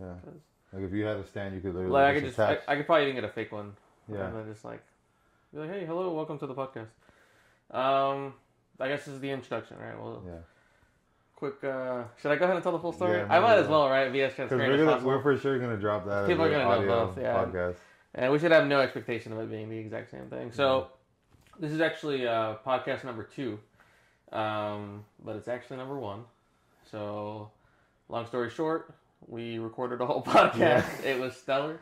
Yeah. Like if you had a stand, you could literally Like I could just, I. I could probably even get a fake one. Yeah. And then just like, be like, hey, hello, welcome to the podcast. Um, I guess this is the introduction, right? Well, yeah. quick. Uh, should I go ahead and tell the full story? Yeah, I might as well, right? Be as transparent we're gonna, we're for sure gonna drop that People as are gonna know both, yeah. podcast. And we should have no expectation of it being the exact same thing. So, this is actually uh, podcast number two, um, but it's actually number one. So, long story short, we recorded a whole podcast. It was stellar.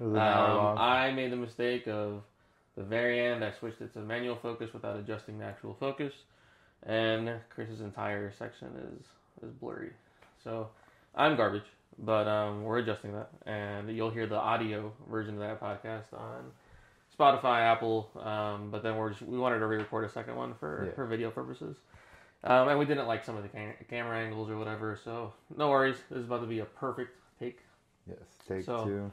It was Um. I made the mistake of the very end. I switched it to manual focus without adjusting the actual focus, and Chris's entire section is is blurry. So I'm garbage, but um, we're adjusting that, and you'll hear the audio version of that podcast on Spotify, Apple. Um, but then we're just, we wanted to re-record a second one for Yeah. for video purposes. Um, and we didn't like some of the cam- camera angles or whatever, so no worries. This is about to be a perfect take. yes. Take so- two.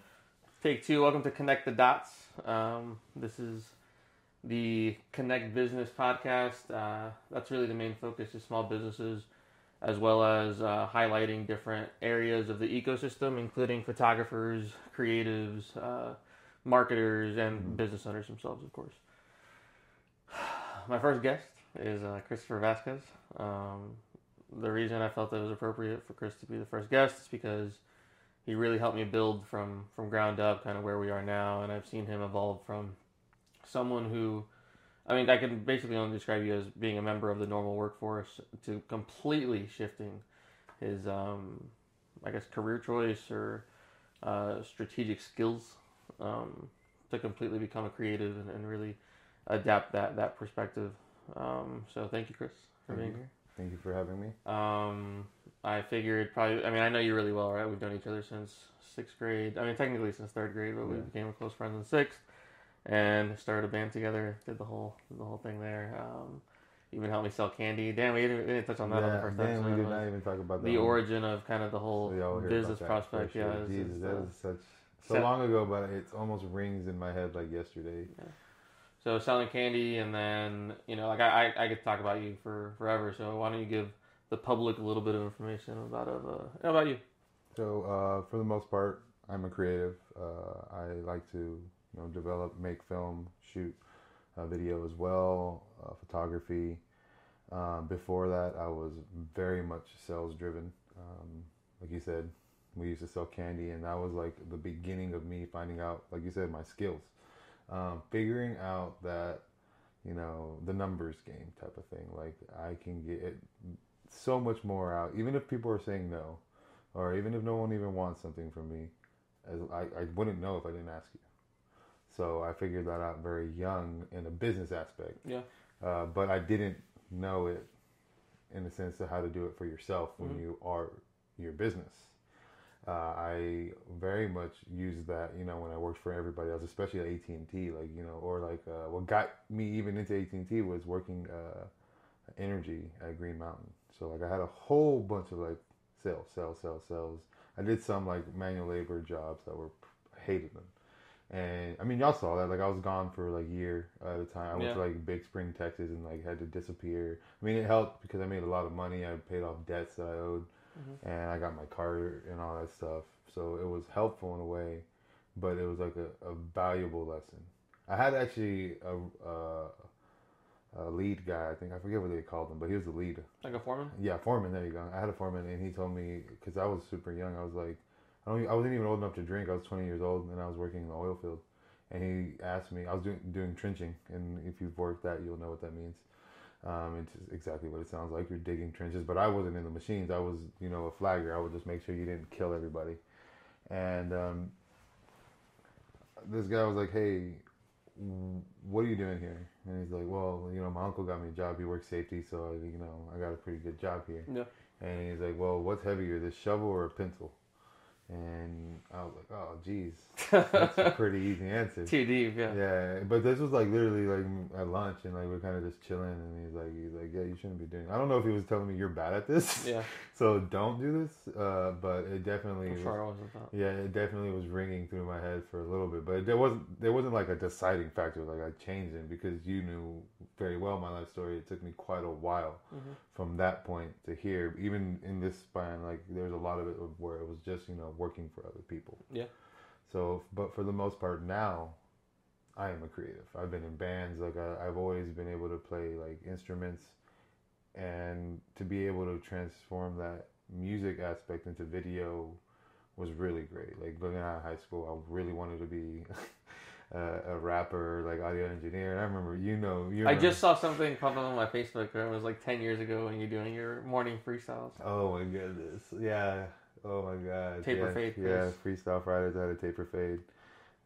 Take two. Welcome to ConnEcht the Dots. Um, this is the ConnEcht Business podcast. Uh, that's really the main focus is small businesses, as well as uh, highlighting different areas of the ecosystem, including photographers, creatives, uh, marketers, and Mhm. business owners themselves, of course. My first guest is uh, Christopher Vasquez. Um, the reason I felt it was appropriate for Chris to be the first guest is because he really helped me build from from ground up kind of where we are now and i've seen him evolve from someone who i mean i can basically only describe you as being a member of the normal workforce to completely shifting his um i guess career choice or uh, strategic skills um, to completely become a creative and, and really adapt that that perspective um, so thank you chris for Thank being you. here Thank you for having me. um, I figured probably. I mean, I know you really well, right? We've known each other since sixth grade. I mean, technically since third grade, but we Yeah. became close friends in sixth, and started a band together. Did the whole the whole thing there. Um, even helped me sell candy. Damn, we didn't, we didn't touch on that on the yeah, first damn, episode. we did not even talk about that. the one. origin of kind of the whole We hear business about that, for prospect. sure. Yeah, Jesus, that uh, is such so long ago, but it almost rings in my head like yesterday. So selling candy, and then you know, like I, I, I could talk about you for forever. So why don't you give the public a little bit of information about of uh, about you? So uh, for the most part, I'm a creative. Uh, I like to you know develop, make film, shoot uh, video as well, uh, photography. Um, before that, I was very much sales driven. Um, like you said, we used to sell candy, and that was like the beginning of me finding out, like you said, my skills, um, figuring out that you know the numbers game type of thing. Like I can get so much more out, even if people are saying no or even if no one even wants something from me, as I, I wouldn't know if I didn't ask you. So I figured that out very young in a business aspect. Yeah. Uh, but I didn't know it in the sense of how to do it for yourself when Mhm. you are your business. Uh, I very much used that, you know, when I worked for everybody else, especially at AT and T. Like, you know, or like uh, what got me even into AT and T was working uh, energy at Green Mountain. So like I had a whole bunch of like sales, sales, sales, sales. I did some like manual labor jobs that were I hated them. And I mean, y'all saw that. Like I was gone for like a year at a time. I went Yeah. to like Big Spring, Texas, and like had to disappear. I mean, it helped because I made a lot of money. I paid off debts that I owed, Mhm. and I got my car and all that stuff. So it was helpful in a way, but it was like a, a valuable lesson. I had actually a, a, a lead guy. I think I forget what they called him, but he was the lead. Like a foreman. Yeah, foreman. There you go. I had a foreman, and he told me because I was super young. I was like, I don't. I wasn't even old enough to drink. I was 20 years old, and I was working in the oil field. And he asked me. I was doing doing trenching, and if you've worked that, you'll know what that means. Um, it's exactly what it sounds like. You're digging trenches, but I wasn't in the machines. I was, you know, a flagger. I would just make sure you didn't kill everybody. And um, this guy was like, "Hey, what are you doing here?" And he's like, "Well, you know, my uncle got me a job. He works safety, so you know, I got a pretty good job here." Yeah. And he's like, "Well, what's heavier, this shovel or a pencil?" And I was like, "Oh, geez, that's a pretty easy answer." Too deep. Yeah. Yeah, but this was like literally like at lunch, and like we're kind of just chilling, and he's like, he's like, yeah, you shouldn't be doing. I don't know if he was telling me you're bad at this, Yeah. so don't do this. Uh, but it definitely, I'm was, sure that. yeah, it definitely was ringing through my head for a little bit. But there wasn't, there wasn't like a deciding factor. Like I changed it because you knew very well my life story. It took me quite a while Mhm. from that point to here. Even in this span, like there's a lot of it where it was just you know working for other people. Yeah. So, but for the most part now, I am a creative. I've been in bands. Like I, I've always been able to play like instruments, and to be able to transform that music aspect into video was really great. Like looking out of high school, I really wanted to be a, a rapper, like audio engineer. And I remember, you know, you I just saw something pop up on my Facebook. It was like ten years ago when you're doing your morning freestyles. Oh my goodness, yeah. Oh my god. Taper yeah, fade, Yeah, please. freestyle Fridays. I had a taper fade,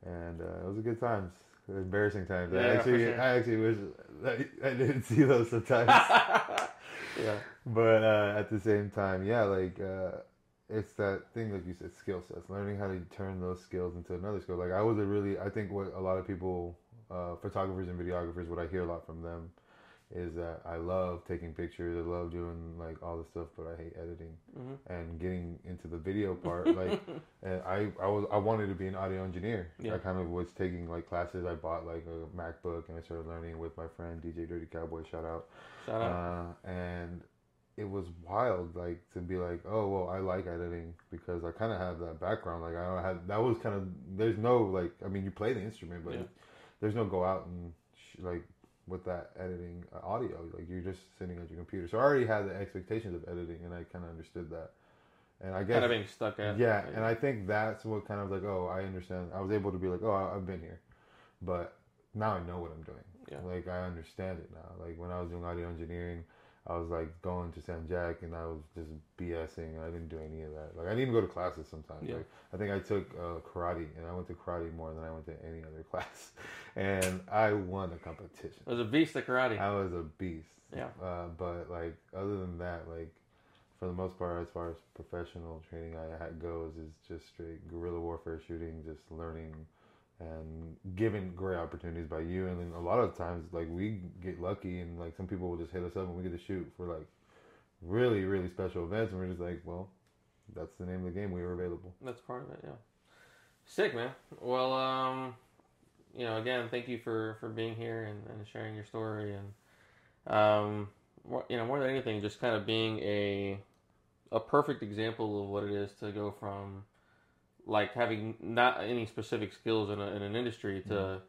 and uh, it was a good times. Embarrassing times. I Yeah, for actually, sure. I actually wish I, I didn't see those sometimes. yeah. but uh, at the same time, yeah, like uh, it's that thing, like you said, skill sets. Learning how to turn those skills into another skill. Like I was a really, I think what a lot of people, uh, photographers and videographers, what I hear a lot from them is that I love taking pictures. I love doing like all the stuff, but I hate editing hmm and getting into the video part. Like, and I, I was, I wanted to be an audio engineer. Yeah. I kind of was taking like classes. I bought like a MacBook and I started learning with my friend DJ Dirty Cowboy. Shout out. Shout out. Uh, and it was wild, like to be like, oh well, I like editing because I kind of have that background. Like I don't have that was kind of there's no like I mean you play the instrument, but Yeah. there's no go out and sh- like with that editing uh, audio. Like you're just sitting at your computer. So I already had the expectations of editing, and I kind of understood that. And I guess kind of being stuck at. yeah, and I think that's what kind of like, oh, I understand. I was able to be like, oh, I- I've been here, but now I know what I'm doing. Yeah. Like I understand it now. Like when I was doing audio engineering, I was like going to San Jac and I was just BSing. I didn't do any of that. Like I didn't even go to classes sometimes. Yeah. Like I think I took uh, karate and I went to karate more than I went to any other class, and I won a competition. It was a beast at karate. I was a beast. Yeah. Uh, but like other than that, like for the most part, as far as professional training I had goes, is just straight guerrilla warfare shooting, just learning and given great opportunities by you. And then a lot of times, like we get lucky, and like some people will just hit us up and we get to shoot for like really really special events, and we're just like, well, that's the name of the game. We were available. That's part of it, yeah. Sick, man. Well, um, you know, again, thank you for for being here and, and sharing your story, and um, you know, more than anything, just kind of being a a perfect example of what it is to go from like having not any specific skills in, a, in an industry to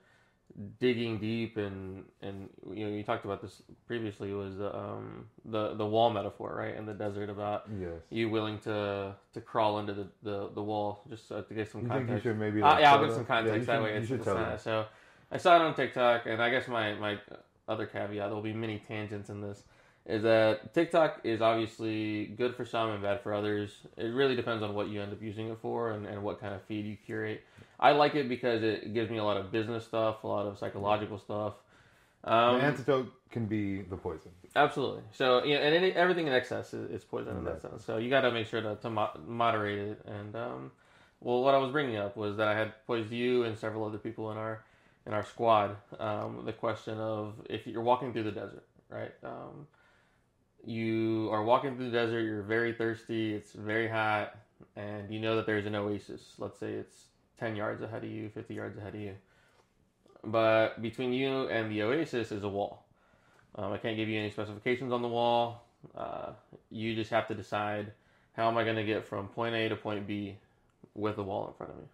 digging deep and and you know you talked about this previously was the um the the wall metaphor right in the desert about Yes. you willing to to crawl into the, the, the wall just uh, to get some You think context? you should maybe? Uh, yeah, I'll get some? Yeah, context you that should- way. You It's, should it's tell not- so I saw it on TikTok, and I guess my my other caveat there will be many tangents in this is that TikTok is obviously good for some and bad for others. It really depends on what you end up using it for and, and what kind of feed you curate. I like it because it gives me a lot of business stuff, a lot of psychological stuff. Um, the antidote can be the poison. Absolutely. So, yeah, and any, everything in excess is, is poison in that sense. So you got to make sure to, to mo- moderate it. And um, well, what I was bringing up was that I had posed you and several other people in our in our squad um, the question of if you're walking through the desert, right? Um, you are walking through the desert. You're very thirsty. It's very hot, and you know that there's an oasis. Let's say it's ten yards ahead of you, fifty yards ahead of you. But between you and the oasis is a wall. Um, I can't give you any specifications on the wall. Uh, you just have to decide how am I going to get from point A to point B with a wall in front of me.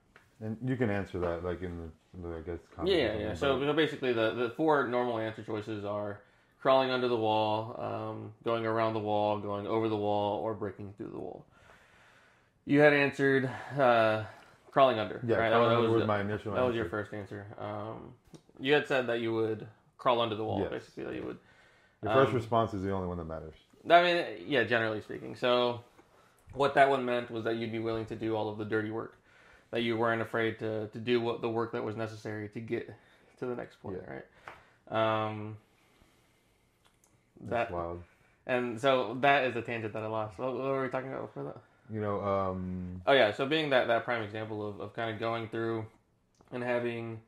And you can answer that like in the, the I guess. Yeah, yeah. So, so basically, the, the four normal answer choices are crawling under the wall, um, going around the wall, going over the wall, or breaking through the wall. You had answered uh, crawling under. yeah, right? crawling that, under was, was my initial. that was your first answer. Um, you had said that you would crawl under the wall, Yes. basically, that you would. Your first um, response is the only one that matters. I mean, yeah, generally speaking. So, what that one meant was that you'd be willing to do all of the dirty work, that you weren't afraid to, to do what the work that was necessary to get to the next point, right? Um, That's that wild. and so that is the tangent that I lost. What, what were we talking about before that? You know, um, Oh yeah, so being that that prime example of, of kind of going through and having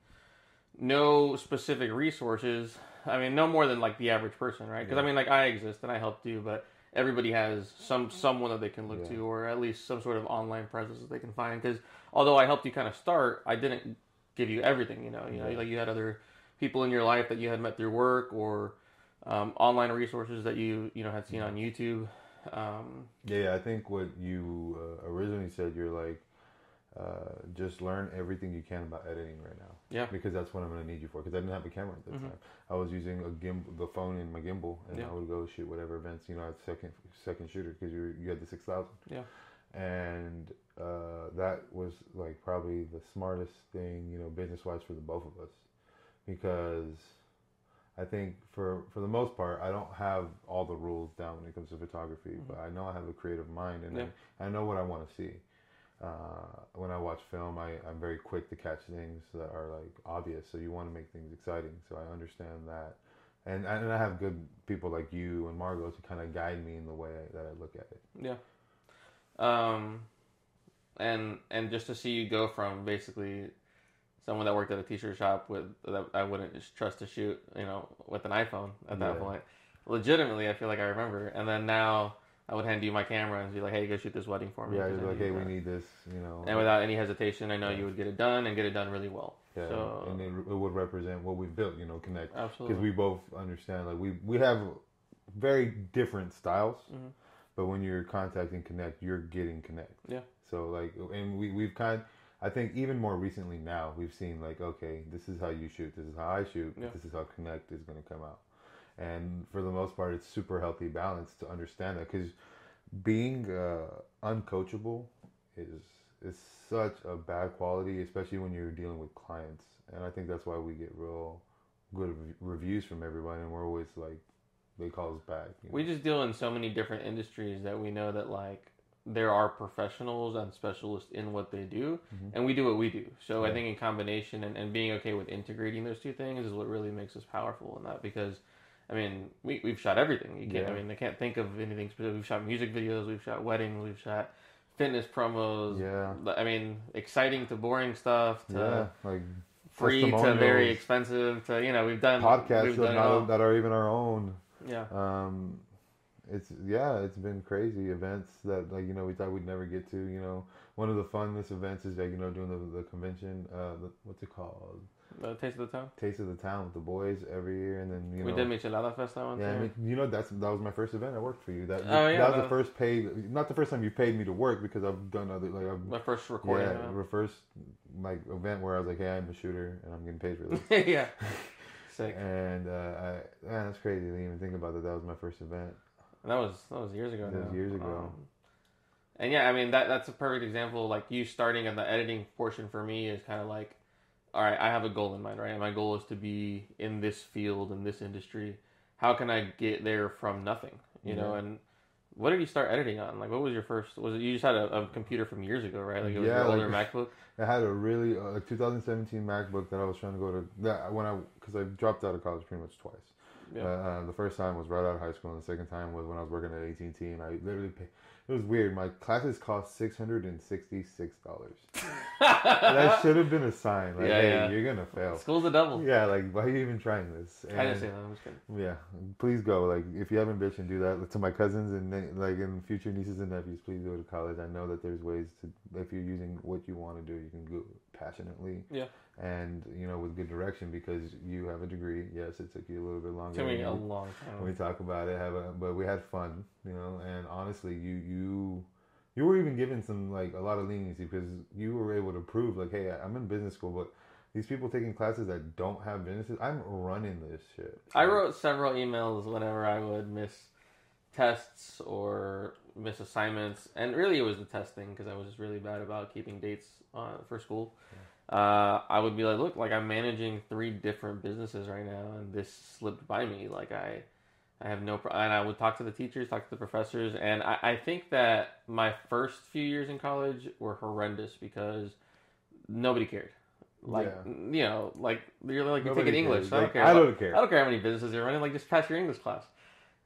no specific resources. I mean, no more than like the average person, right? Because Yeah. I mean, like I exist and I helped you, but everybody has some someone that they can look Yeah. to, or at least some sort of online presence that they can find. Because although I helped you kind of start, I didn't give you everything. You know, you know, like you had other people in your life that you had met through work or um, online resources that you you know had seen on YouTube. Um, yeah, I think what you uh, originally said, you're like, uh, just learn everything you can about editing right now. Yeah. Because that's what I'm going to need you for. Because I didn't have a camera at the Mhm. time. I was using a gimbal, the phone in my gimbal, and Yeah. I would go shoot whatever events. You know, I had second second shooter because you you had the six thousand. Yeah. And uh, that was like probably the smartest thing, you know, business wise for the both of us, because I think for for the most part, I don't have all the rules down when it comes to photography, Mhm. but I know I have a creative mind and Yeah. I, I know what I want to see. Uh, when I watch film, I, I'm very quick to catch things that are like obvious. So you want to make things exciting. So I understand that, and and I have good people like you and Margot to kind of guide me in the way that I look at it. Yeah. Um, and and just to see you go from basically someone that worked at a t-shirt shop with that I wouldn't trust to shoot, you know, with an iPhone at that Yeah. point. Legitimately, I feel like I remember. And then now I would hand you my camera and be like, "Hey, go shoot this wedding for me." Yeah, you're I like, hey, we need this, you know. And without any hesitation, I know Yeah. you would get it done and get it done really well. yeah, so and it, it would represent what we've built, you know, ConnEcht. absolutely. Because we both understand, like we we have very different styles, Mhm. but when you're contacting ConnEcht, you're getting ConnEcht. Yeah. So like, and we we've kind, I think even more recently now we've seen like, okay, this is how you shoot, this is how I shoot, Yeah. this is how ConnEcht is going to come out, and for the most part, it's super healthy balance to understand that because being uh, uncoachable is is such a bad quality, especially when you're dealing with clients, and I think that's why we get real good reviews from everybody, and we're always like, they call us back. you know? we just deal in so many different industries that we know that like there are professionals and specialists in what they do Mhm. and we do what we do so i think in combination and, and being okay with integrating those two things is what really makes us powerful in that because i mean we, we've shot everything you can't i mean i can't think of anything specific we've shot music videos we've shot weddings we've shot fitness promos Yeah. i mean exciting to boring stuff to yeah, like free to very expensive to you know we've done podcasts we've that, done it all. not, that are even our own. yeah Um, it's yeah, it's been crazy events that like you know we thought we'd never get to. You know, one of the funnest events is like you know doing the the convention. Uh, the, what's it called? the taste of the town Taste of the Town with the boys every year, and then you know. we know. did Michelada Fest that one yeah, I mean, you know that's that was my first event. I worked for you. That Oh, yeah, that was no. the first paid, not the first time you paid me to work because I've done other like I've my first recording yeah, the first like event where I was like, hey, I'm a shooter and I'm getting paid for this. yeah. sick and uh, I, man, that's crazy. I didn't even think about that. That was my first event. And that was that was years ago. That was years ago. Um, and yeah, I mean that that's a perfect example. Like you starting at the editing portion for me is kind of like, all right, I have a goal in mind, right? And my goal is to be in this field in this industry. How can I get there from nothing? You know, and what did you start editing on? Like, what was your first? Was it you just had a, a computer from years ago, right? Like it was Yeah, your like- older MacBook. I had a really uh, like 2017 MacBook that I was trying to go to that when I because I dropped out of college pretty much twice. Yeah. Uh, the first time was right out of high school, and the second time was when I was working at AT and T, and I literally paid. It was weird. My classes cost six hundred and sixty-six dollars. that should have been a sign. Like, Yeah, hey, yeah. you're gonna fail. School's a double. Yeah, like why are you even trying this? I didn't say that. I'm just kidding. Yeah, please go. Like, if you haven't bitched and do that to my cousins and like in future nieces and nephews, please go to college. I know that there's ways to, if you're using what you want to do, you can go passionately. Yeah. And you know, with good direction because you have a degree. Yes, it took you a little bit longer. Took me a long when we time. talk about it, have a, but we had fun, you know. And honestly, you you you were even given some like a lot of leniency because you were able to prove like, hey, I'm in business school, but these people taking classes that don't have businesses, I'm running this shit. I wrote several emails whenever I would miss tests or miss assignments, and really it was the testing because I was just really bad about keeping dates uh, for school. Uh, I would be like, look, like I'm managing three different businesses right now, and this slipped by me. Like I, I have no, pro- and I would talk to the teachers, talk to the professors, and I, I think that my first few years in college were horrendous because nobody cared. Like Yeah. you know, like you're like you're Nobody taking English. cares. I don't Like, care. I don't care. I don't care how many businesses you're running. Like, just pass your English class.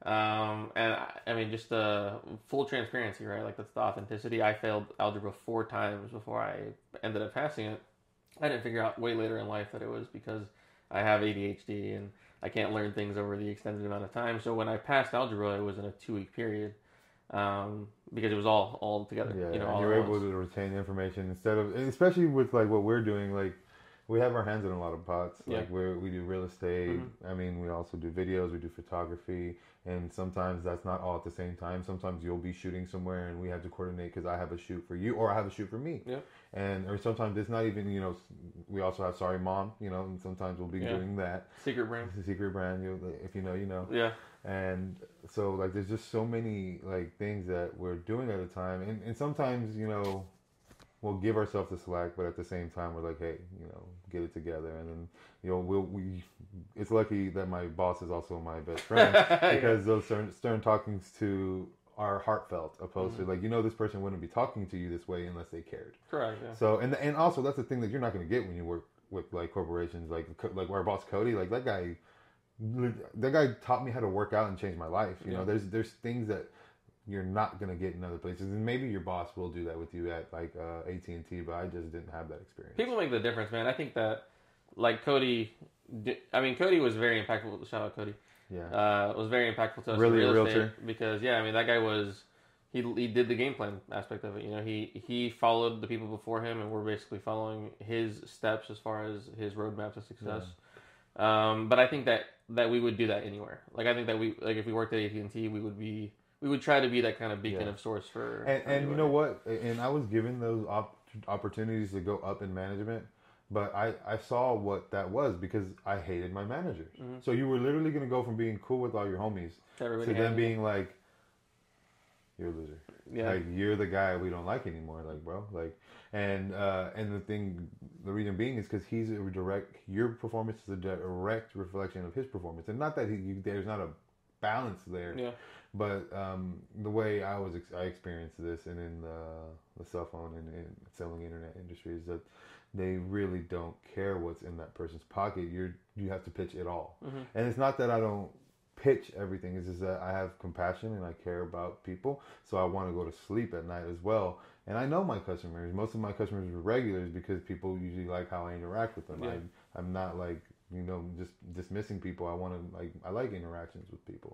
Um, and I, I mean, just uh, full transparency, right? Like that's the authenticity. I failed algebra four times before I ended up passing it. I didn't figure out way later in life that it was because I have ADHD and I can't learn things over the extended amount of time. So when I passed algebra, it was in a two week period um, because it was all all together. Yeah, you know, you're able to retain information instead of, especially with like what we're doing, like we have our hands in a lot of pots. Yeah. Like we we do real estate. Mhm. I mean, we also do videos. We do photography, and sometimes that's not all at the same time. Sometimes you'll be shooting somewhere, and we have to coordinate because I have a shoot for you, or I have a shoot for me. Yeah. And or sometimes it's not even you know. We also have Sorry Mom. You know, and sometimes we'll be Yeah. doing that. Secret brand. It's a secret brand. You if you know, you know Yeah. and so like there's just so many like things that we're doing at a time and, and sometimes you know we'll give ourselves the slack but at the same time we're like hey you know get it together and then you know we'll we it's lucky that my boss is also my best friend because those stern, stern talkings to are heartfelt opposed to like you know this person wouldn't be talking to you this way unless they cared Correct. Yeah. so and and also that's the thing that you're not going to get when you work with like corporations like like our boss Cody like that guy that guy taught me how to work out and change my life. You know, there's there's things that you're not going to get in other places, and maybe your boss will do that with you at like uh, AT and T, but I just didn't have that experience. People make the difference, man. I think that, like Cody, I mean, Cody was very impactful. Shout out Cody. Yeah, Uh, it was very impactful to us Really in real estate realtor? because yeah, I mean that guy was he he did the game plan aspect of it. You know, he he followed the people before him, and we're basically following his steps as far as his roadmap to success. Um, but I think that that we would do that anywhere. Like I think that we like if we worked at AT and T, we would be we would try to be that kind of beacon Yeah. of source for. and and you know what? And I was given those op- opportunities to go up in management. But I, I saw what that was because I hated my managers. Mhm. So you were literally going to go from being cool with all your homies Everybody to them being like, you're a loser. yeah, Like you're the guy we don't like anymore, like bro. Like and uh and the thing the reason being is because he's a direct your performance is a direct reflection of his performance. And not that he you, there's not a balance there. yeah, But um the way I was ex- I experienced this and in the the cell phone and, and selling internet industry is that they really don't care what's in that person's pocket. You're you have to pitch it all. Mhm. And it's not that I don't pitch everything. It's just that I have compassion and I care about people. So I want to go to sleep at night as well. And I know my customers. Most of my customers are regulars because people usually like how I interact with them. Yeah. I, I'm not like you know just dismissing people. I want to like I like interactions with people.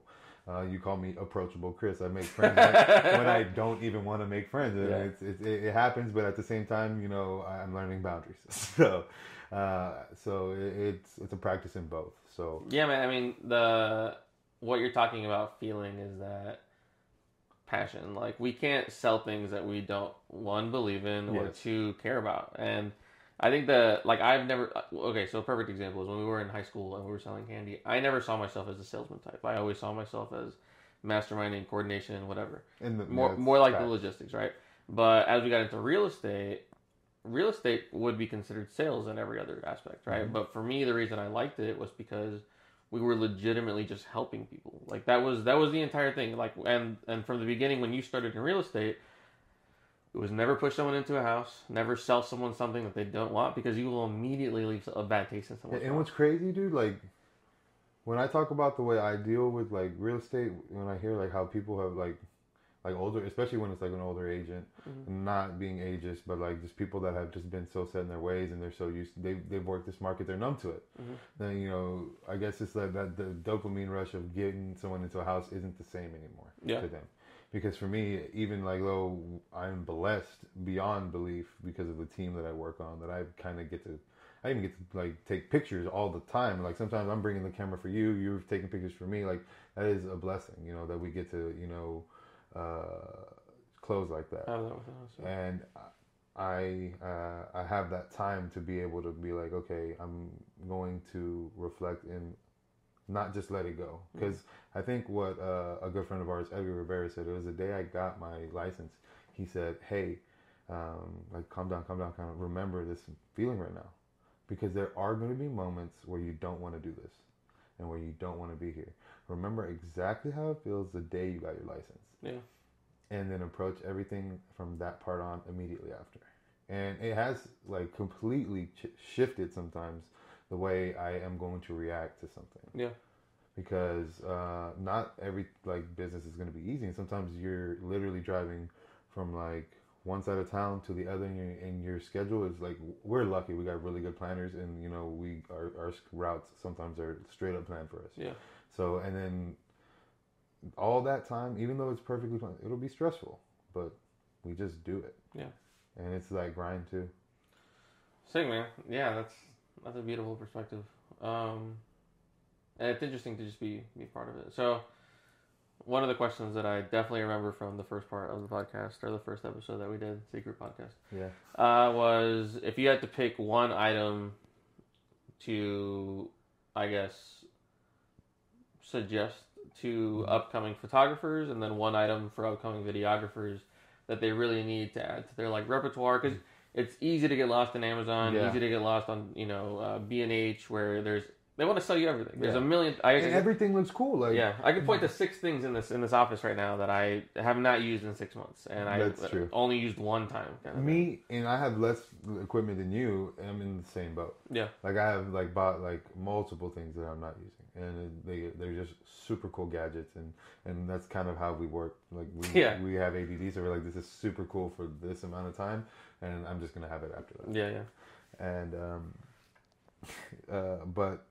Uh, you call me approachable, Chris. I make friends when I don't even want to make friends. Yeah. it's, it's, it, it happens, but at the same time, you know, I'm learning boundaries. so, uh, so it, it's it's a practice in both. So Yeah, man. I mean, the what you're talking about feeling is that passion. Like we can't sell things that we don't one believe in or Yes. two care about. And I think the like I've never okay. So a perfect example is when we were in high school and we were selling candy. I never saw myself as a salesman type. I always saw myself as masterminding, coordination, and whatever in the more more like facts. the logistics, right? But as we got into real estate, real estate would be considered sales in every other aspect, right? Mhm. But for me, the reason I liked it was because we were legitimately just helping people. Like that was that was the entire thing. Like and and from the beginning, when you started in real estate, it was never push someone into a house, never sell someone something that they don't want because you will immediately leave a bad taste in someone's And mouth. what's crazy, dude, like when I talk about the way I deal with like real estate, when I hear like how people have like like older, especially when it's like an older agent, Mhm. not being ageist, but like just people that have just been so set in their ways and they're so used, they they've worked this market, they're numb to it. Mhm. Then you know, I guess it's like that the dopamine rush of getting someone into a house isn't the same anymore Yeah. to them. Because for me, even like though I'm blessed beyond belief because of the team that I work on, that I kind of get to, I even get to like take pictures all the time. Like sometimes I'm bringing the camera for you, you're taking pictures for me. Like that is a blessing, you know, that we get to, you know, uh, close like that. Have that us. And I, uh, I have that time to be able to be like, okay, I'm going to reflect and not just let it go. Because I think what uh, a good friend of ours, Edgar Rivera, said it was the day I got my license. He said, "Hey, um, like calm down, calm down, calm down. Remember this feeling right now, because there are going to be moments where you don't want to do this, and where you don't want to be here. Remember exactly how it feels the day you got your license, Yeah. and then approach everything from that part on immediately after. And it has like completely ch- shifted sometimes the way I am going to react to something Yeah. because uh, not every like business is going to be easy, and sometimes you're literally driving from like one side of town to the other, and your, and your schedule is like we're lucky we got really good planners, and you know we our our routes sometimes are straight up planned for us. Yeah. So and then all that time, even though it's perfectly planned, it'll be stressful, but we just do it. Yeah. And it's that grind too. Sick man. Yeah, that's That's a beautiful perspective. Um, and it's interesting to just be be part of it. So, one of the questions that I definitely remember from the first part of the podcast or the first episode that we did, Secret Podcast, Yeah. uh, was if you had to pick one item to, I guess, suggest to upcoming photographers, and then one item for upcoming videographers that they really need to add to their like repertoire because it's easy to get lost in Amazon, Yeah. easy to get lost on you know uh, B and H where there's they want to sell you everything. There's Yeah. a million. I, And everything looks cool. Like yeah, I can point to six things in this in this office right now that I have not used in six months, and I That's true. only used one time. Kind of thing. me and I have less equipment than you. and I'm in the same boat. Yeah. Like I have like bought like multiple things that I'm not using, and they they're just super cool gadgets, and and that's kind of how we work. Like we Yeah. we have ADD, so we're like this is super cool for this amount of time, and I'm just gonna have it after that. Yeah, yeah. And um, uh, but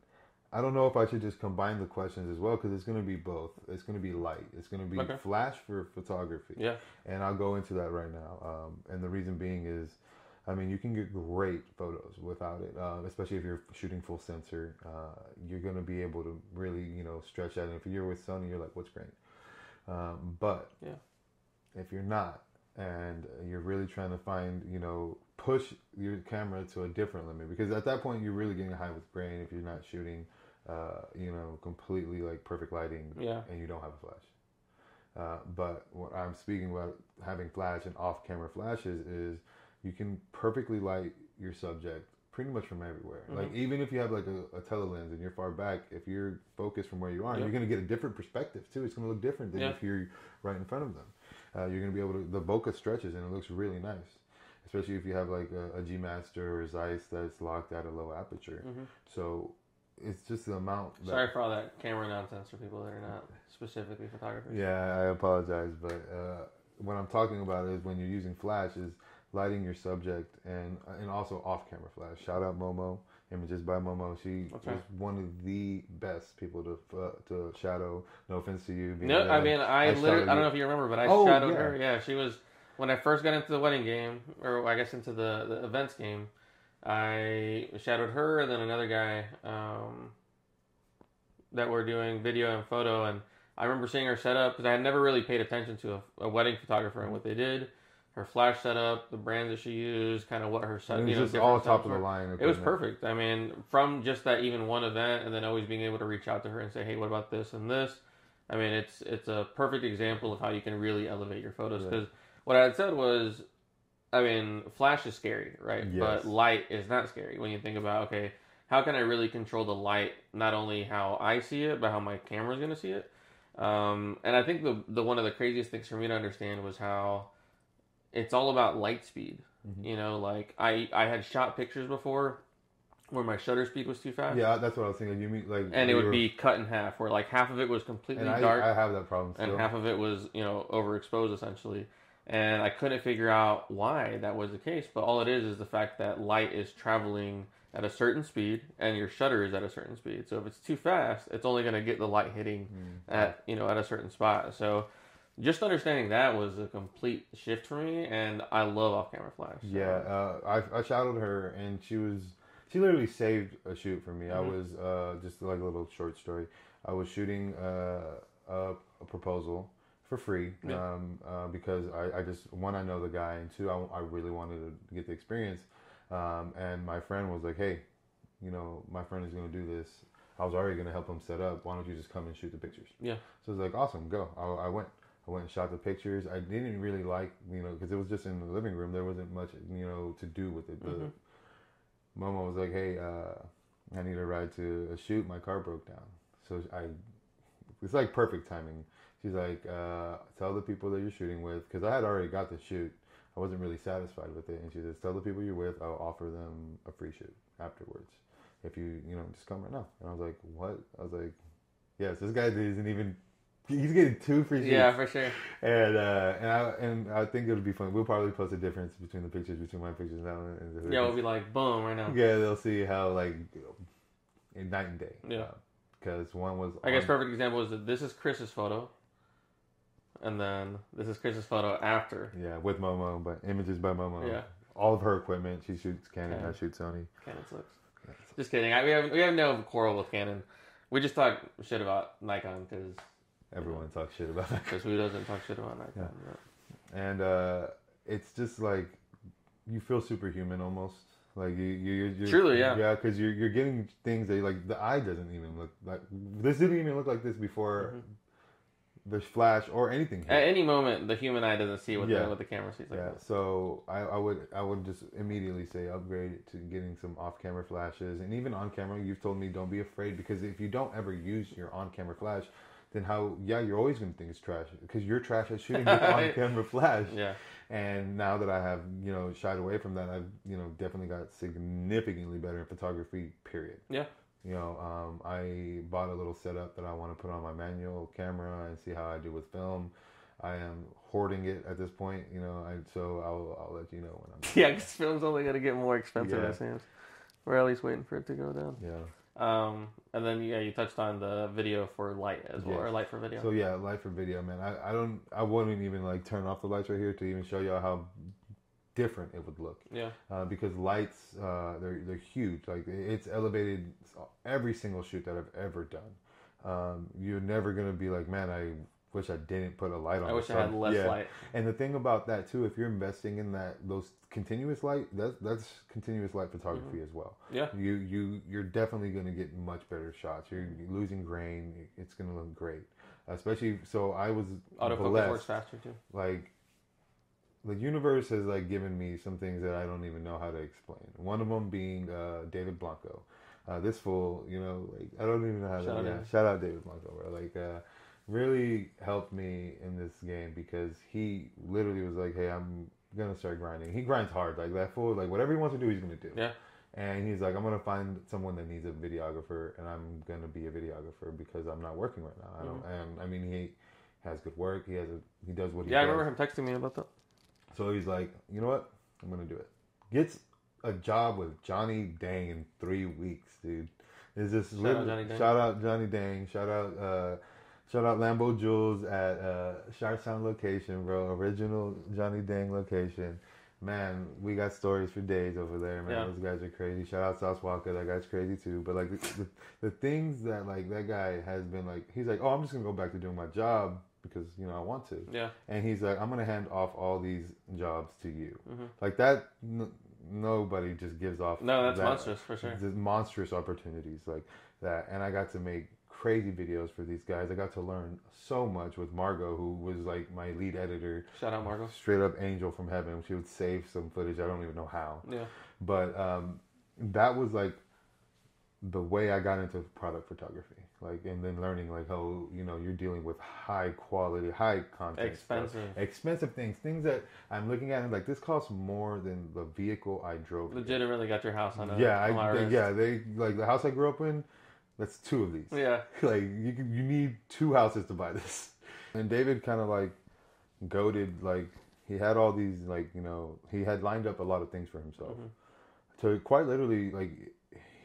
I don't know if I should just combine the questions as well because it's gonna be both. It's gonna be light. It's gonna be Okay. flash for photography Yeah. and I'll go into that right now. Um, and the reason being is, I mean, you can get great photos without it, uh, especially if you're shooting full sensor. Uh, you're gonna be able to really, you know, stretch that. And if you're with Sony, you're like, what's great? Um, but Yeah. if you're not, and you're really trying to find, you know, push your camera to a different limit, because at that point you're really getting high with grain if you're not shooting, uh, you know, completely like perfect lighting Yeah. and you don't have a flash. Uh, but what I'm speaking about having flash and off-camera flashes is you can perfectly light your subject pretty much from everywhere. Like even if you have like a, a telelens and you're far back, if you're focused from where you are, Yeah. you're going to get a different perspective too. It's going to look different than Yeah. if you're right in front of them. Uh, you're going to be able to the bokeh stretches and it looks really nice, especially if you have like a, a G Master or Zeiss that's locked at a low aperture. Mhm. So it's just the amount. That, Sorry for all that camera nonsense for people that are not specifically photographers. Yeah, I apologize, but uh, what I'm talking about is when you're using flash is lighting your subject and and also off-camera flash. Shout out Momo, images by Momo. She That's was one of the best people to uh, to shadow. No offense to you. No, there. I mean, I, I literally, I don't know if you remember, but I Oh, shadowed yeah. her. Yeah, she was, when I first got into the wedding game, or I guess into the, the events game, I shadowed her and then another guy um, that were doing video and photo. And I remember seeing her set up because I had never really paid attention to a, a wedding photographer and what they did, her flash setup, the brand that she used, kind of what her set, it was you know, just all top of the line. It was perfect. I mean, from just that even one event, and then always being able to reach out to her and say, "Hey, what about this and this?" I mean, it's it's a perfect example of how you can really elevate your photos. Yeah. Because what I had said was, I mean, flash is scary, right? Yes. But light is not scary when you think about okay, how can I really control the light? Not only how I see it, but how my camera is going to see it. Um, and I think the the one of the craziest things for me to understand was how it's all about light speed. Mhm. You know, like I I had shot pictures before where my shutter speed was too fast. Yeah, that's what I was thinking. You mean like And it would were- be cut in half, where like half of it was completely and I, dark I have that problem still. and half of it was, you know, overexposed essentially. And I couldn't figure out why that was the case, but all it is is the fact that light is traveling at a certain speed and your shutter is at a certain speed. So if it's too fast, it's only going to get the light hitting Mm. at, you know, at a certain spot. So just understanding that was a complete shift for me and I love off-camera flash. So- Yeah, uh, I I shadowed her and she was she literally saved a shoot for me. I Mhm. was uh, just like a little short story. I was shooting uh, a, a proposal for free Yeah. um, uh, because I, I just one I know the guy and two I, I really wanted to get the experience. Um, and my friend was like, "Hey, you know, my friend is going to do this. I was already going to help him set up. Why don't you just come and shoot the pictures?" Yeah. So I was like, "Awesome, go." I, I went. I went and shot the pictures. I didn't really like, you know, because it was just in the living room. There wasn't much, you know, to do with it. The Mhm. Momo was like, "Hey, uh, I need a ride to a shoot. My car broke down." So I, it's like perfect timing. She's like, uh, "Tell the people that you're shooting with, because I had already got the shoot. I wasn't really satisfied with it." And she says, "Tell the people you're with. I'll offer them a free shoot afterwards. If you, you know, just come right now." And I was like, "What?" I was like, "Yes, this guy isn't even." He's getting two free shoots. Yeah, for sure. And uh, and I and I think it'll be fun. We'll probably post a difference between the pictures between my pictures now and the Yeah, we'll be like, boom, right now. yeah, they'll see how like in night and day. Yeah. because one was I guess perfect example is that this is Chris's photo, and then this is Chris's photo after. yeah with Momo, but images by Momo. Yeah, all of her equipment. She shoots Canon, Canon. I shoot Sony. Canon six. Just kidding. I, we have we have no quarrel with Canon. We just talk shit about Nikon because Everyone talks shit about that. because who doesn't talk shit about Nikon? but- and uh, it's just like you feel superhuman almost. Like you, you, you're, you're Truly, yeah. yeah, because you're you're getting things that like the eye doesn't even look like this didn't even look like this before the flash or anything. At any moment, the human eye doesn't see what Yeah. the what the camera sees. Like yeah, that. so I, I would I would just immediately say upgrade to getting some off camera flashes and even on camera. You've told me don't be afraid because if you don't ever use your on camera flash, then how yeah you're always gonna think it's trash because you're trash at shooting with on camera flash. Yeah. And now that I have you know shied away from that, I've you know definitely got significantly better in photography. Period. Yeah. You know, um, I bought a little setup that I want to put on my manual camera and see how I do with film. I am hoarding it at this point, you know. I, so I'll I'll let you know when I'm. Yeah, because film's only gonna get more expensive. Yeah. It seems. We're at least waiting for it to go down. Yeah. Um, and then yeah, you touched on the video for light as well, Yes. or light for video. So yeah, light for video, man. I, I don't I wouldn't even like turn off the lights right here to even show y'all how different it would look. yeah. Uh, because lights, uh, they're they're huge. Like it's elevated every single shoot that I've ever done. Um, you're never gonna be like, man, I wish I didn't put a light on. I wish I had less Yeah. light. And the thing about that too, if you're investing in that those continuous light, that's that's continuous light photography as well. Yeah. You you you're definitely going to get much better shots. You're losing grain. It's going to look great. Especially so I was Autofocus works faster too. Like the universe has like given me some things that I don't even know how to explain. One of them being uh, David Blanco. Uh, this fool, you know, like I don't even know how Shout out to. Yeah, David. shout out David Blanco, bro. Like, uh, really helped me in this game because he literally was like, "Hey, I'm gonna start grinding." He grinds hard, like that fool. Like whatever he wants to do, he's gonna do. Yeah. And he's like, "I'm gonna find someone that needs a videographer, and I'm gonna be a videographer because I'm not working right now." I don't. And I mean, he has good work. He has a. He does what he Yeah, I remember him texting me about that. So he's like, you know what? I'm gonna do it. Gets a job with Johnny Dang in three weeks, dude. Is this Shout out Johnny Dang. shout out Johnny Dang? Shout out uh, shout out Lambo Jules at uh, Sharpstown location, bro. Original Johnny Dang location. Man, we got stories for days over there, man. Yeah. Those guys are crazy. Shout out Sauce Walka, that guy's crazy too. But like the, the, the things that like that guy has been like, he's like, oh, I'm just gonna go back to doing my job because you know I want to Yeah. and he's like, I'm gonna hand off all these jobs to you. Mm-hmm. Like that, n- nobody just gives off. No, that's that, monstrous for sure. Just monstrous opportunities like that, and I got to make crazy videos for these guys. I got to learn so much with Margot, who was like my lead editor, Shout out Margot. straight up angel from heaven. She would save some footage. I don't even know how, Yeah. but um, that was like the way I got into product photography. Like, and then learning like how you know you're dealing with high quality, high content, stuff Expensive. expensive things, things that I'm looking at and like this costs more than the vehicle I drove. Legitimately got your house on a Yeah, on I, they, yeah, they like the house I grew up in. That's two of these. Yeah. like you you need two houses to buy this. And David kind of like goaded like he had all these like you know he had lined up a lot of things for himself. So quite literally like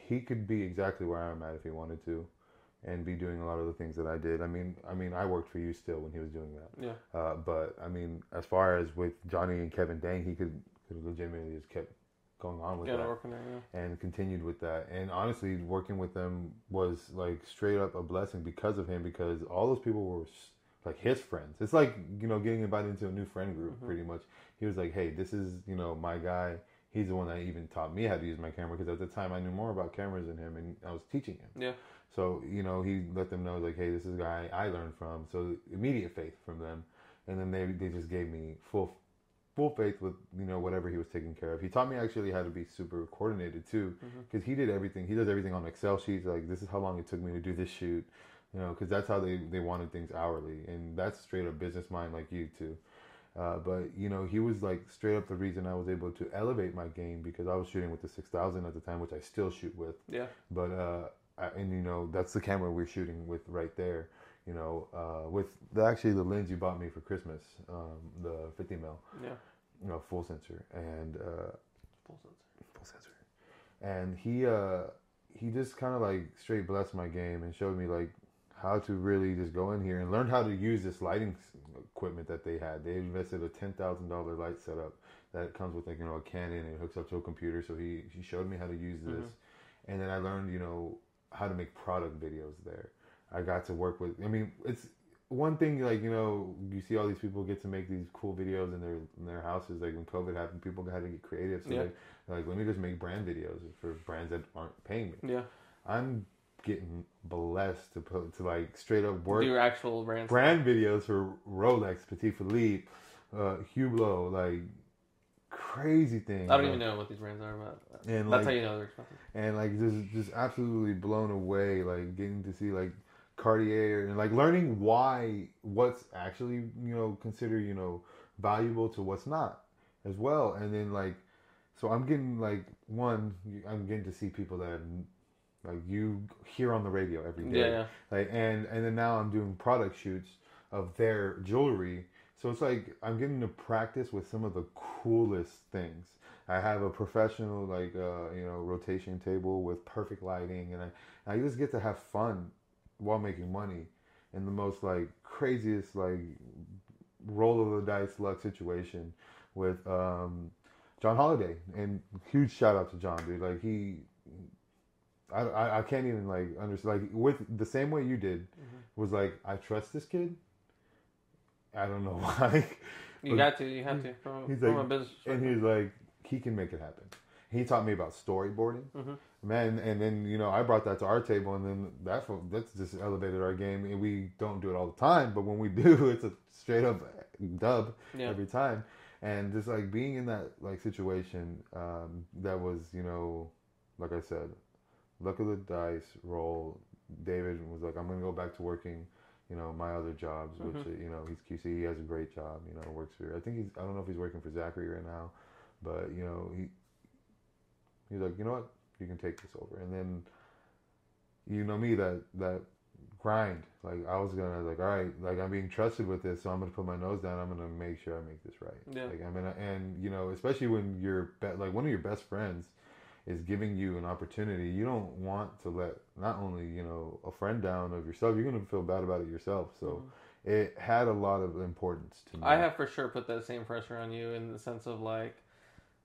he could be exactly where I'm at if he wanted to. And be doing a lot of the things that I did. I mean, I mean, I worked for you still when he was doing that. Yeah. Uh, but I mean, as far as with Johnny and Kevin Dang, he could could legitimately just kept going on with Yeah, that working there. Yeah. and continued with that. And honestly, working with them was like straight up a blessing because of him. Because all those people were like his friends. It's like you know getting invited into a new friend group. Mm-hmm. Pretty much, he was like, "Hey, this is you know my guy." He's the one that even taught me how to use my camera because at the time I knew more about cameras than him, and I was teaching him. Yeah. So you know, he let them know like, hey, this is a guy I learned from. So immediate faith from them, and then they they just gave me full full faith with you know whatever he was taking care of. He taught me actually how to be super coordinated too, because he did everything. He does everything on Excel sheets. Like this is how long it took me to do this shoot, you know, because that's how they they wanted things hourly, and that's straight up business mind like you too. Uh, but you know, he was like straight up the reason I was able to elevate my game because I was shooting with the six thousand at the time, which I still shoot with Yeah. but uh I, and you know that's the camera we're shooting with right there you know uh with the, actually the lens you bought me for christmas um the 50 mil Yeah. you know full sensor and uh Full sensor. full sensor and he uh he just kind of like straight blessed my game and showed me like how to really just go in here and learn how to use this lighting equipment that they had. They invested a ten thousand dollar light setup that comes with like you know a Canon and it hooks up to a computer. So he he showed me how to use this, and then I learned you know how to make product videos there. I got to work with. I mean, it's one thing like you know you see all these people get to make these cool videos in their in their houses. Like when COVID happened, people had to get creative. So Yeah. they, like let me just make brand videos for brands that aren't paying me. Yeah. I'm getting blessed to put to like straight up work your actual brand. brand videos for Rolex, Patek Philippe, uh, Hublot, like crazy things. I don't like, even know what these brands are, but And that's like, how you know they're expensive. and like just just absolutely blown away, like getting to see like Cartier and like learning why what's actually you know considered you know valuable to what's not as well, and then like so I'm getting like one I'm getting to see people that like you hear on the radio every day Yeah, yeah. like and and then now I'm doing product shoots of their jewelry. So it's like I'm getting to practice with some of the coolest things. I have a professional like uh, you know rotation table with perfect lighting, and I I just get to have fun while making money in the most like craziest like roll of the dice luck situation with um, John Holiday. And huge shout out to John, dude. Like he I, I, I can't even like understand like with the same way you did was like I trust this kid. I don't know why. You got to. You have to. From, he's from like- a business. and he's like he can make it happen. He taught me about storyboarding, Mhm. Man. And then you know I brought that to our table, and then that's what that's just elevated our game. And we don't do it all the time, but when we do, it's a straight up dub Yeah. every time. And just like being in that like situation, um, that was you know, like I said, luck of the dice roll. David was like, I'm gonna go back to working, you know, my other jobs, which you know he's QC. He has a great job. You know, works for. I think he's. I don't know if he's working for Zachary right now, but you know he. He's like, you know what, you can take this over, and then. You know me that that grind. Like I was gonna like, all right, like I'm being trusted with this, so I'm gonna put my nose down. I'm gonna make sure I make this right. Yeah. Like I'm gonna, and you know, especially when your be- like one of your best friends is giving you an opportunity, you don't want to let not only you know a friend down of yourself, you're gonna feel bad about it yourself. So it had a lot of importance to me. Mm-hmm. I have for sure put that same pressure on you in the sense of like,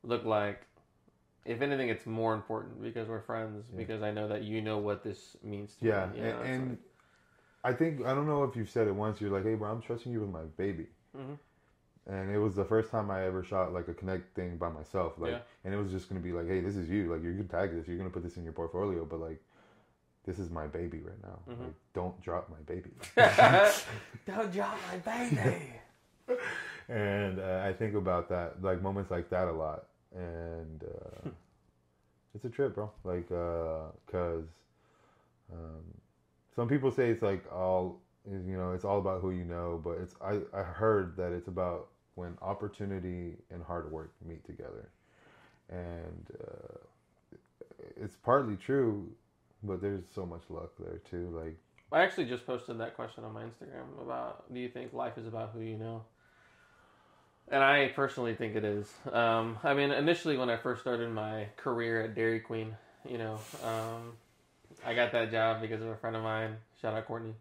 look like, if anything, it's more important because we're friends. Yeah. Because I know that you know what this means to yeah, me. you know, and, like- I think I don't know if you've said it once. You're like, hey, bro, I'm trusting you with my baby. Mhm. And it was the first time I ever shot like a ConnEcht thing by myself. Like, Yeah. and it was just gonna be like, hey, this is you. Like, you can tag this. You're gonna put this in your portfolio, but like, this is my baby right now. Mhm. Like, don't drop my baby. Don't drop my baby. and uh, I think about that, like moments like that a lot, and uh, it's a trip, bro. Like, uh, cause um, some people say it's like all, you know, it's all about who you know, but it's I I heard that it's about when opportunity and hard work meet together, and uh, it's partly true, but there's so much luck there too. Like, I actually just posted that question on my Instagram about do you think life is about who you know? And I personally think it is. Um, I mean, initially when I first started my career at Dairy Queen, you know, um, I got that job because of a friend of mine. Shout out Courtney.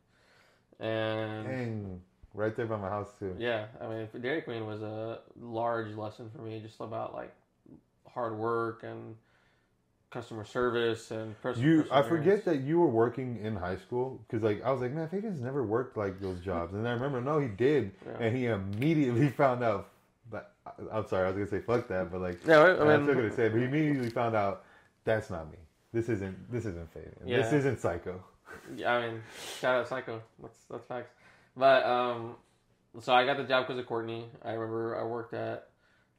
And dang, right there by my house too. yeah, I mean, Dairy Queen was a large lesson for me, just about like hard work and customer service and pers- You, I forget that you were working in high school because, like, I was like, man, Fabian's never worked like those jobs, and I remember, no, he did, Yeah. and he immediately found out. I'm sorry, I was gonna say fuck that, but like, Yeah, I mean, still gonna say, it, but he immediately found out that's not me. This isn't. This isn't Fabian. This isn't Psycho. Yeah, I mean, shout out Psycho. That's that's facts. But um, so I got the job because of Courtney. I remember I worked at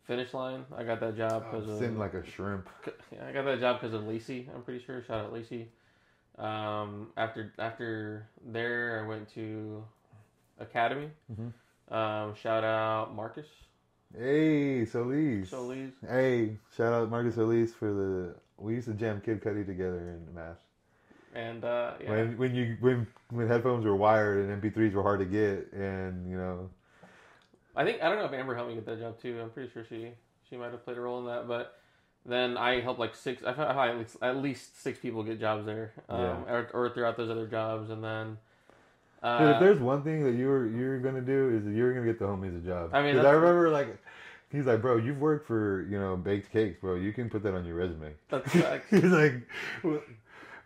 Finish Line. I got that job because of Sitting like a shrimp. yeah, I got that job because of Lacey. I'm pretty sure. Shout out Lacey. Um, after after there, I went to Academy. Mhm. Um, shout out Marcus Hey, Solis. Solis. Hey, shout out Marcus Solis for the. We used to jam Kid Cudi together in math. And uh, yeah, When when you when when headphones were wired and MP3s were hard to get, and you know, I think I don't know if Amber helped me get that job too. I'm pretty sure she she might have played a role in that. But then I helped like six. I at least, at least six people get jobs there, um, Yeah. or, or throughout those other jobs. And then Dude, if uh, there's one thing that you were you're gonna do is you're gonna get the homies a job. I mean, I remember like He's like, bro, you've worked for you know baked cakes, bro. You can put that on your resume. That's. He's like,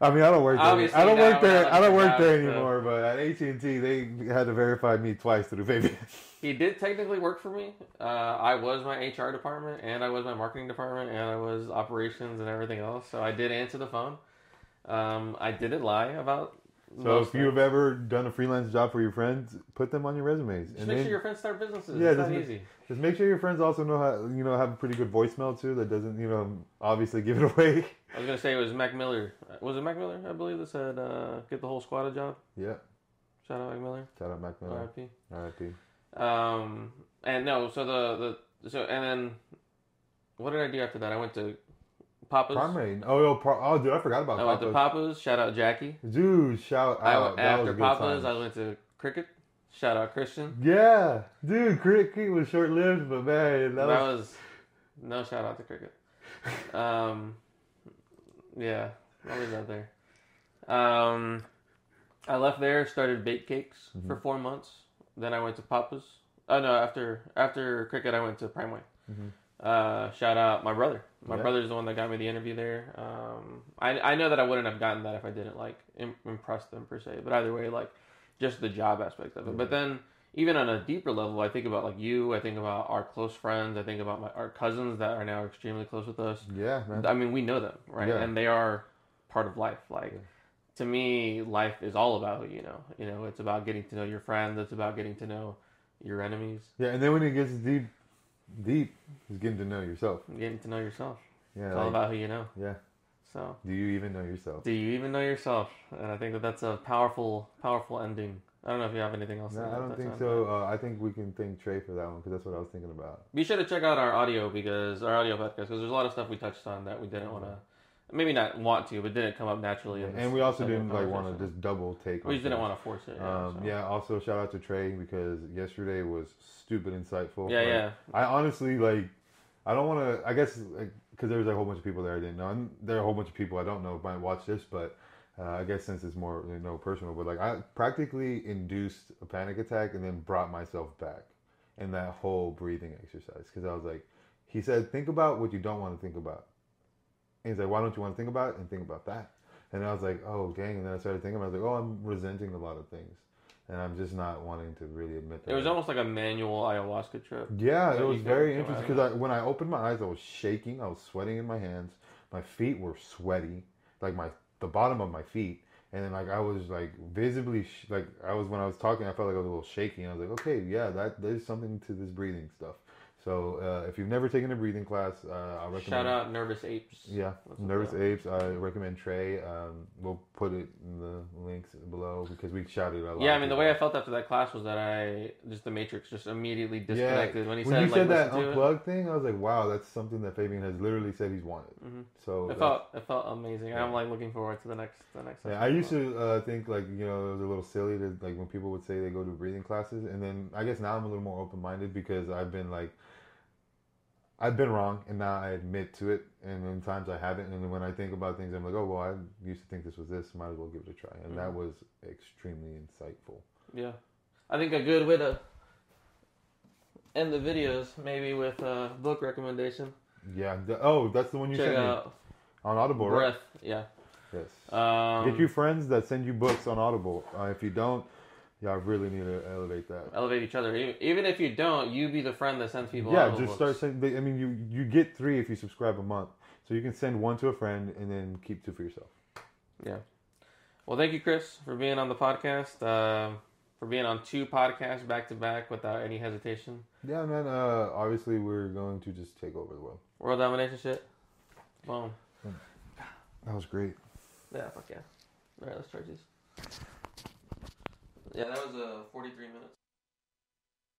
I mean, I don't work there. I don't work there. I don't work there anymore. But at AT and T, they had to verify me twice through Fabian. He did technically work for me. Uh, I was my HR department, and I was my marketing department, and I was operations and everything else. So I did answer the phone. Um, I didn't lie about. So most if you've ever done a freelance job for your friends, put them on your resumes. Just And make then sure your friends start businesses. Yeah, it's just not make- easy. just make sure your friends also know how you know have a pretty good voicemail too. That doesn't you know obviously give it away. I was gonna say it was Mac Miller. Was it Mac Miller? I believe that said uh, get the whole squad a job. yeah. Shout out Mac Miller. Shout out Mac Miller. R.I.P. R.I.P. Um, and no, so the the so and then what did I do after that? I went to Papa's. Primary. Oh, yo, Par- oh, dude, I forgot about I went to Papa's. Papa's. Shout out Jackie. Dude, shout I out. went, That was after a good Papa's. I went to cricket. Shout out Christian. Yeah, dude, cricket was short lived, but man, That, that, was, was no shout out to cricket. Um, yeah, I was that there. Um, I left there, started bake cakes for Mhm. four months. Then I went to Papa's. Oh no, after after cricket, I went to Primeway. Mhm. Uh, shout out my brother. My Yeah. brother's the one that got me the interview there. Um, I I know that I wouldn't have gotten that if I didn't like Im- impress them per se. But either way, like just the job aspect of it. But then even on a deeper level, I think about like you. I think about our close friends. I think about my our cousins that are now extremely close with us. yeah, man. I mean, we know them, right? Yeah. And they are part of life. Like Yeah. to me, life is all about you know. You know, it's about getting to know your friends. It's about getting to know your enemies. Yeah, and then when it gets deep, deep, is getting to know yourself. Getting to know yourself. Yeah, It's all like, about who you know. yeah. So, Do you even know yourself? do you even know yourself? And I think that that's a powerful, powerful ending. I don't know if you have anything else. No, I don't think on. so. Uh, I think we can thank Trey for that one because that's what I was thinking about. Be sure to check out our audio because our audio podcast because there's a lot of stuff we touched on that we didn't want to, maybe not want to, but didn't come up naturally. and we also didn't like want to just double take. We just didn't want to force it. Yeah, Um, so. yeah. Also, shout out to Trey because yesterday was stupid insightful. yeah, Like, yeah. I honestly like. I don't want to. I guess because there was a whole bunch of people there I didn't know, and there are a whole bunch of people I don't know if might watch this, but uh, I guess since it's more you know personal, but like I practically induced a panic attack and then brought myself back in that whole breathing exercise because I was like, he said, think about what you don't want to think about. He's like, why don't you want to think about it and think about that? And I was like, oh dang! And then I started thinking, I was like, oh, I'm resenting a lot of things, and I'm just not wanting to really admit that. It was almost like a manual ayahuasca trip. Yeah, it was very interesting because I, when I opened my eyes, I was shaking. I was sweating in my hands. My feet were sweaty, like my the bottom of my feet, and then like I was like visibly sh- like I was when I was talking, I felt like I was a little shaky. And I was like, okay, yeah, that there's something to this breathing stuff. So uh, if you've never taken a breathing class, uh, I recommend. Shout out Nervous Apes. Yeah, That's Nervous Apes. I recommend Trey. Um, we'll put it in the links below because we shouted a lot. Yeah, I mean the way I felt after that class was that I just the Matrix just immediately disconnected when he when said you like said that to it. unplugged thing, I was like, wow, that's something that Fabian has literally said he's wanted. Mhm. So It felt it felt amazing. Yeah. I'm like looking forward to the next the next. yeah, I used to uh, think like you know it was a little silly to like when people would say they go to breathing classes, and then I guess now I'm a little more open minded because I've been like. I've been wrong, and now I admit to it. And in times I haven't, and then when I think about things, I'm like, "Oh well, I used to think this was this. Might as well give it a try." And that Mhm. was extremely insightful. Yeah, I think a good way to end the videos maybe with a book recommendation. Yeah. oh, that's the one you Check sent me on Audible, right? Breath. Yeah. Yes. Um, Get you friends that send you books on Audible. Uh, if you don't, y'all really need to elevate that. elevate each other. Even, if you don't, you be the friend that sends people. yeah, just start sending. I mean, you you get three if you subscribe a month, so you can send one to a friend and then keep two for yourself. Yeah. Well, thank you, Chris, for being on the podcast. Um, for being on two podcasts back to back without any hesitation. Yeah, man. Uh, obviously, we're going to just take over the world. World domination shit. Boom. That was great. Yeah, fuck yeah. All right, let's charge these. Yeah, that was uh, 43 minutes.